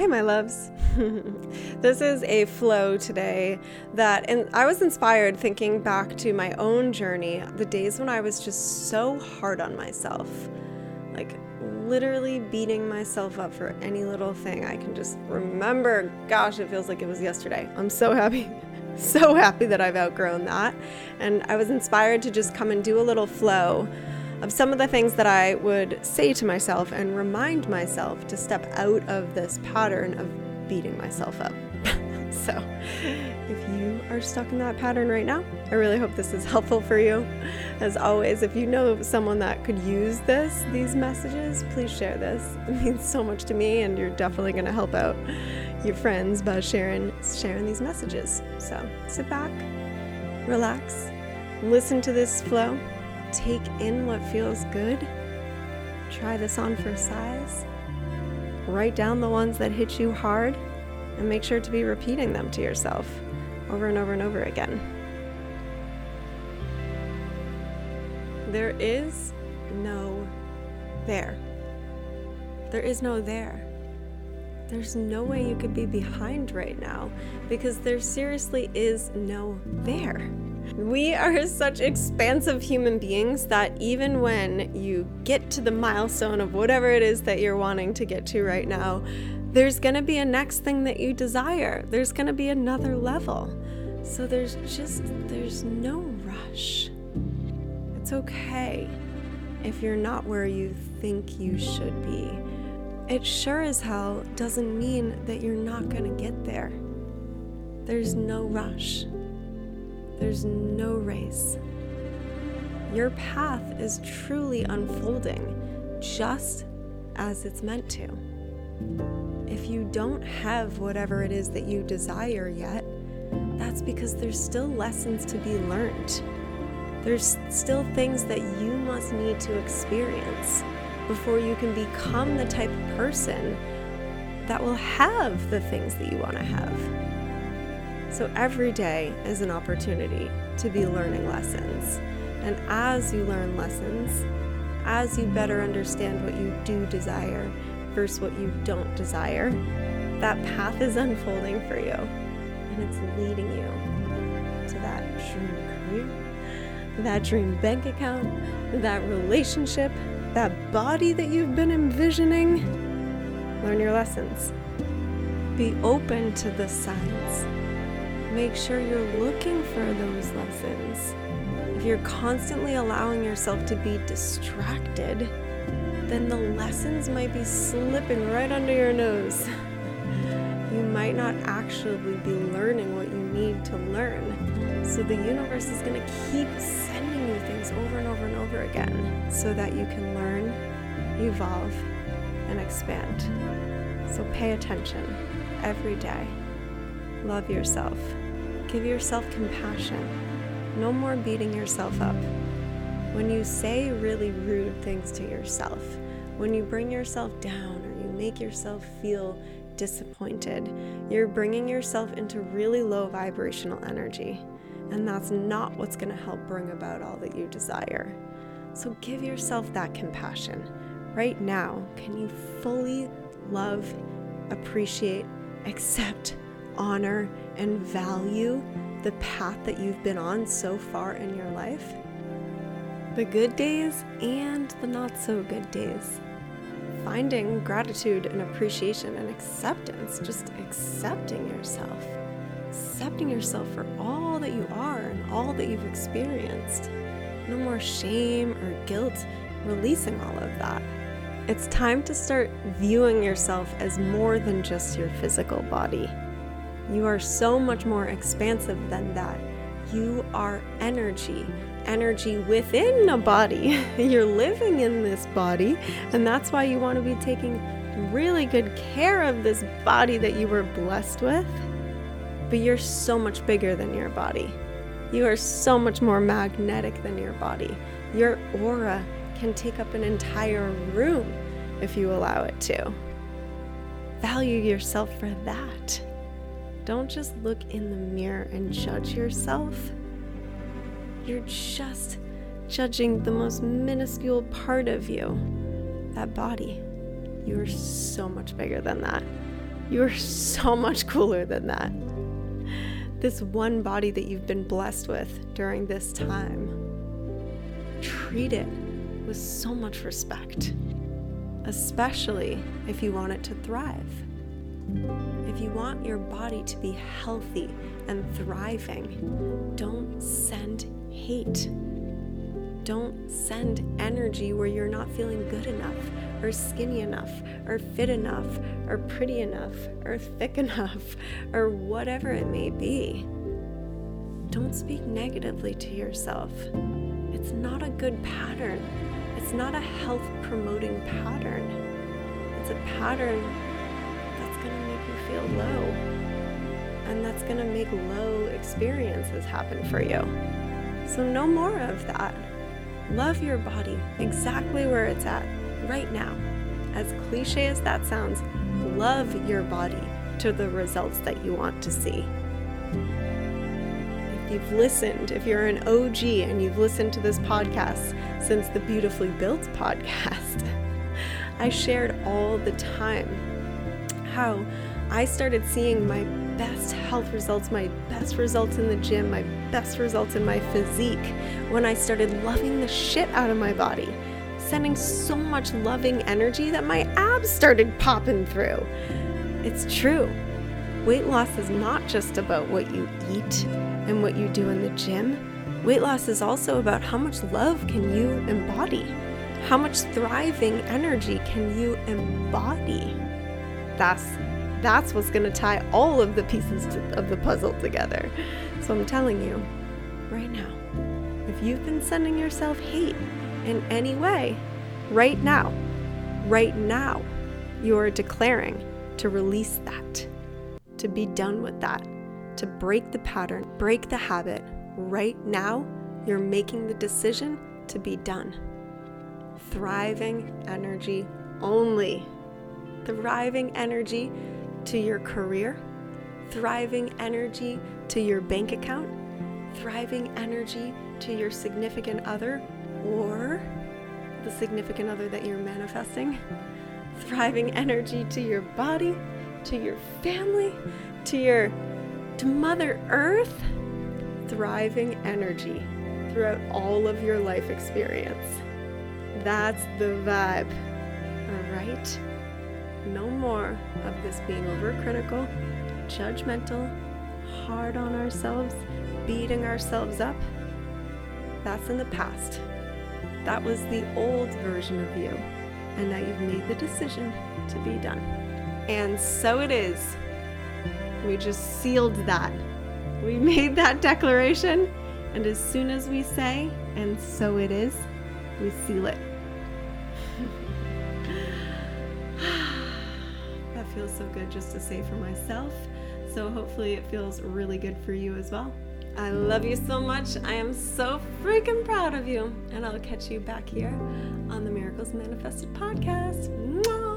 Hey, my loves. this is a flow today that, and I was inspired thinking back to my own journey, the days when I was just so hard on myself. Like, literally beating myself up for any little thing. I can just remember, gosh, it feels like it was yesterday. I'm so happy. So happy that I've outgrown that. And I was inspired to just come and do a little flow of some of the things that I would say to myself and remind myself to step out of this pattern of beating myself up. so, if you are stuck in that pattern right now, I really hope this is helpful for you. As always, if you know someone that could use this, these messages, please share this. It means so much to me, and you're definitely going to help out your friends by sharing sharing these messages. So, sit back, relax, listen to this flow Take in what feels good. Try this on for size. Write down the ones that hit you hard and make sure to be repeating them to yourself over and over and over again. There is no there. There is no there. There's no way you could be behind right now because there seriously is no there. We are such expansive human beings that even when you get to the milestone of whatever it is that you're wanting to get to right now, there's going to be a next thing that you desire. There's going to be another level. So there's just there's no rush. It's okay if you're not where you think you should be. It sure as hell doesn't mean that you're not going to get there. There's no rush. There's no race. Your path is truly unfolding just as it's meant to. If you don't have whatever it is that you desire yet, that's because there's still lessons to be learned. There's still things that you must need to experience before you can become the type of person that will have the things that you want to have. So every day is an opportunity to be learning lessons. And as you learn lessons, as you better understand what you do desire versus what you don't desire, that path is unfolding for you and it's leading you to that dream career, that dream bank account, that relationship, that body that you've been envisioning. Learn your lessons. Be open to the signs make sure you're looking for those lessons. If you're constantly allowing yourself to be distracted, then the lessons might be slipping right under your nose. You might not actually be learning what you need to learn. So the universe is going to keep sending you things over and over and over again so that you can learn, evolve, and expand. So pay attention every day. Love yourself. Give yourself compassion. No more beating yourself up. When you say really rude things to yourself, when you bring yourself down or you make yourself feel disappointed, you're bringing yourself into really low vibrational energy. And that's not what's going to help bring about all that you desire. So give yourself that compassion. Right now, can you fully love, appreciate, accept, honor, and value the path that you've been on so far in your life? The good days and the not so good days. Finding gratitude and appreciation and acceptance, just accepting yourself, accepting yourself for all that you are and all that you've experienced. No more shame or guilt, releasing all of that. It's time to start viewing yourself as more than just your physical body. You are so much more expansive than that. You are energy, energy within a body. You're living in this body, and that's why you want to be taking really good care of this body that you were blessed with. But you're so much bigger than your body. You are so much more magnetic than your body. Your aura can take up an entire room if you allow it to. Value yourself for that. Don't just look in the mirror and judge yourself. You're just judging the most minuscule part of you that body. You are so much bigger than that. You're so much cooler than that. This one body that you've been blessed with during this time, treat it with so much respect, especially if you want it to thrive. If you want your body to be healthy and thriving, don't send hate. Don't send energy where you're not feeling good enough, or skinny enough, or fit enough, or pretty enough, or thick enough, or whatever it may be. Don't speak negatively to yourself. It's not a good pattern. It's not a health promoting pattern. It's a pattern feel low. And that's going to make low experiences happen for you. So, no more of that. Love your body exactly where it's at right now. As cliche as that sounds, love your body to the results that you want to see. If you've listened, if you're an OG and you've listened to this podcast since the Beautifully Built podcast, I shared all the time how I started seeing my best health results, my best results in the gym, my best results in my physique when I started loving the shit out of my body, sending so much loving energy that my abs started popping through. It's true. Weight loss is not just about what you eat and what you do in the gym. Weight loss is also about how much love can you embody? How much thriving energy can you embody? That's that's what's going to tie all of the pieces to, of the puzzle together. So I'm telling you, right now, if you've been sending yourself hate in any way, right now, right now, you are declaring to release that, to be done with that, to break the pattern, break the habit. Right now, you're making the decision to be done. Thriving energy only. Thriving energy to your career, thriving energy to your bank account, thriving energy to your significant other or the significant other that you're manifesting, thriving energy to your body, to your family, to your to mother earth, thriving energy throughout all of your life experience. That's the vibe. All right? More of this being overcritical, judgmental, hard on ourselves, beating ourselves up. That's in the past. That was the old version of you. And now you've made the decision to be done. And so it is. We just sealed that. We made that declaration. And as soon as we say, and so it is, we seal it. Feels so good just to say for myself. So hopefully it feels really good for you as well. I love you so much. I am so freaking proud of you. And I'll catch you back here on the Miracles Manifested podcast. Mwah!